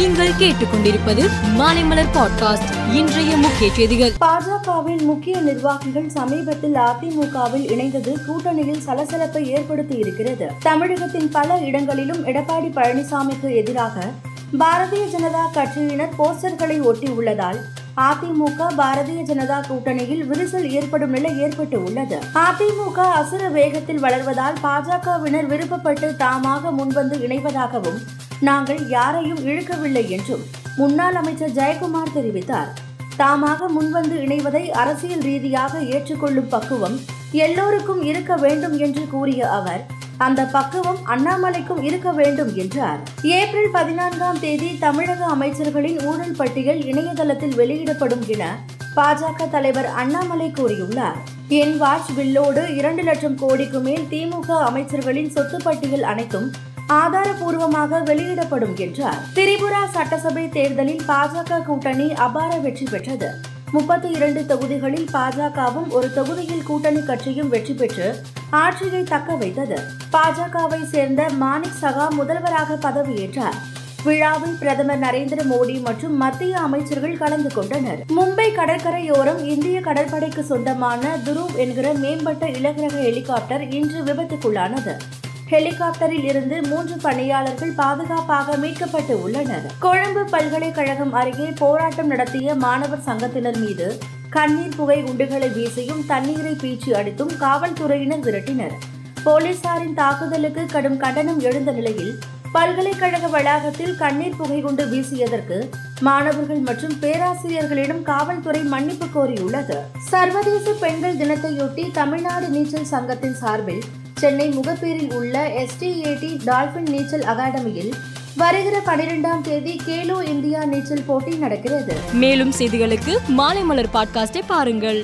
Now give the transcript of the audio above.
நீங்கள் கேட்டுக்கொண்டிருப்பது மாலைமலர் பாட்காஸ்ட் இன்றைய முக்கிய செய்திகள். பாஜகவின் முக்கிய நிர்வாகிகள் சமீபத்தில் அதிமுகவில் இணைந்தது கூட்டணியில் சலசலப்பை ஏற்படுத்தி இருக்கிறது. தமிழகத்தின் பல இடங்களிலும் எடப்பாடி பழனிசாமிக்கு எதிராக பாரதிய ஜனதா கட்சியினர் போஸ்டர்களை ஒட்டி உள்ளதால் அதிமுக பாரதிய ஜனதா கூட்டணியில் விரிசல் ஏற்படும் நிலை ஏற்பட்டு உள்ளது. அதிமுக அசுர வேகத்தில் வளர்வதால் பாஜகவினர் விருப்பப்பட்டு தாமாக முன்வந்து இணைவதாகவும் நாங்கள் யாரையும் இழுக்கவில்லை என்றும் முன்னாள் அமைச்சர் ஜெயக்குமார் தெரிவித்தார். தாமாக முன்வந்து இணைவதை அரசியல் ரீதியாக ஏற்றுக்கொள்ளும் பக்குவம் எல்லோருக்கும் இருக்க வேண்டும் என்று கூறிய அவர் அந்த பக்குவம் அண்ணாமலைக்கும் இருக்க வேண்டும் என்றார். ஏப்ரல் பதினான்காம் தேதி தமிழக அமைச்சர்களின் ஊழல் பட்டியல் இணையதளத்தில் வெளியிடப்படும் என பாஜக தலைவர் அண்ணாமலை கூறியுள்ளார். என் வாட்ச் பில்லோடு இரண்டு லட்சம் கோடிக்கு மேல் திமுக அமைச்சர்களின் சொத்து பட்டியல் அனைத்தும் ஆதாரபூர்வமாக வெளியிடப்படும் என்றார். திரிபுரா சட்டசபை தேர்தலில் பாஜக கூட்டணி அபார வெற்றி பெற்றது. முப்பத்தி இரண்டு தொகுதிகளில் பாஜகவும் ஒரு தொகுதியில் கூட்டணி கட்சியும் வெற்றி பெற்று ஆட்சியை தக்க வைத்தது. பாஜகவை சேர்ந்த மாணிக் சகா முதல்வராக பதவியேற்றார். விழாவில் பிரதமர் நரேந்திர மோடி மற்றும் மத்திய அமைச்சர்கள் கலந்து கொண்டனர். மும்பை கடற்கரையோரம் இந்திய கடற்படைக்கு சொந்தமான துருவ் என்கிற மேம்பட்ட இலகுரக ஹெலிகாப்டர் இன்று விபத்துக்குள்ளானது. ஹெலிகாப்டரில் இருந்து மூன்று பணியாளர்கள் பாதுகாப்பாக மீட்கப்பட்டு உள்ளனர். கொழும்பு பல்கலைக்கழகம் அருகே போராட்டம் நடத்திய மாணவர் சங்கத்தினர் மீது கண்ணீர் புகை குண்டுகளை வீசியும் தண்ணீரை பீச்சி அடித்தும் காவல்துறையினர் விரட்டினர். போலீசாரின் தாக்குதலுக்கு கடும் கண்டனம் எழுந்த நிலையில் பல்கலைக்கழக வளாகத்தில் கண்ணீர் புகை குண்டு வீசியதற்கு மாணவர்கள் மற்றும் பேராசிரியர்களிடம் காவல்துறை மன்னிப்பு கோரியுள்ளது. சர்வதேச பெண்கள் தினத்தையொட்டி தமிழ்நாடு நீச்சல் சங்கத்தின் சார்பில் சென்னை முகப்பேரில் உள்ள எஸ்டிஏடி டால்பின் நீச்சல் அகாடமியில் வருகிற பனிரெண்டாம் தேதி கேலோ இந்தியா நீச்சல் போட்டி நடக்கிறது. மேலும் செய்திகளுக்கு மாலைமலர் பாட்காஸ்டை பாருங்கள்.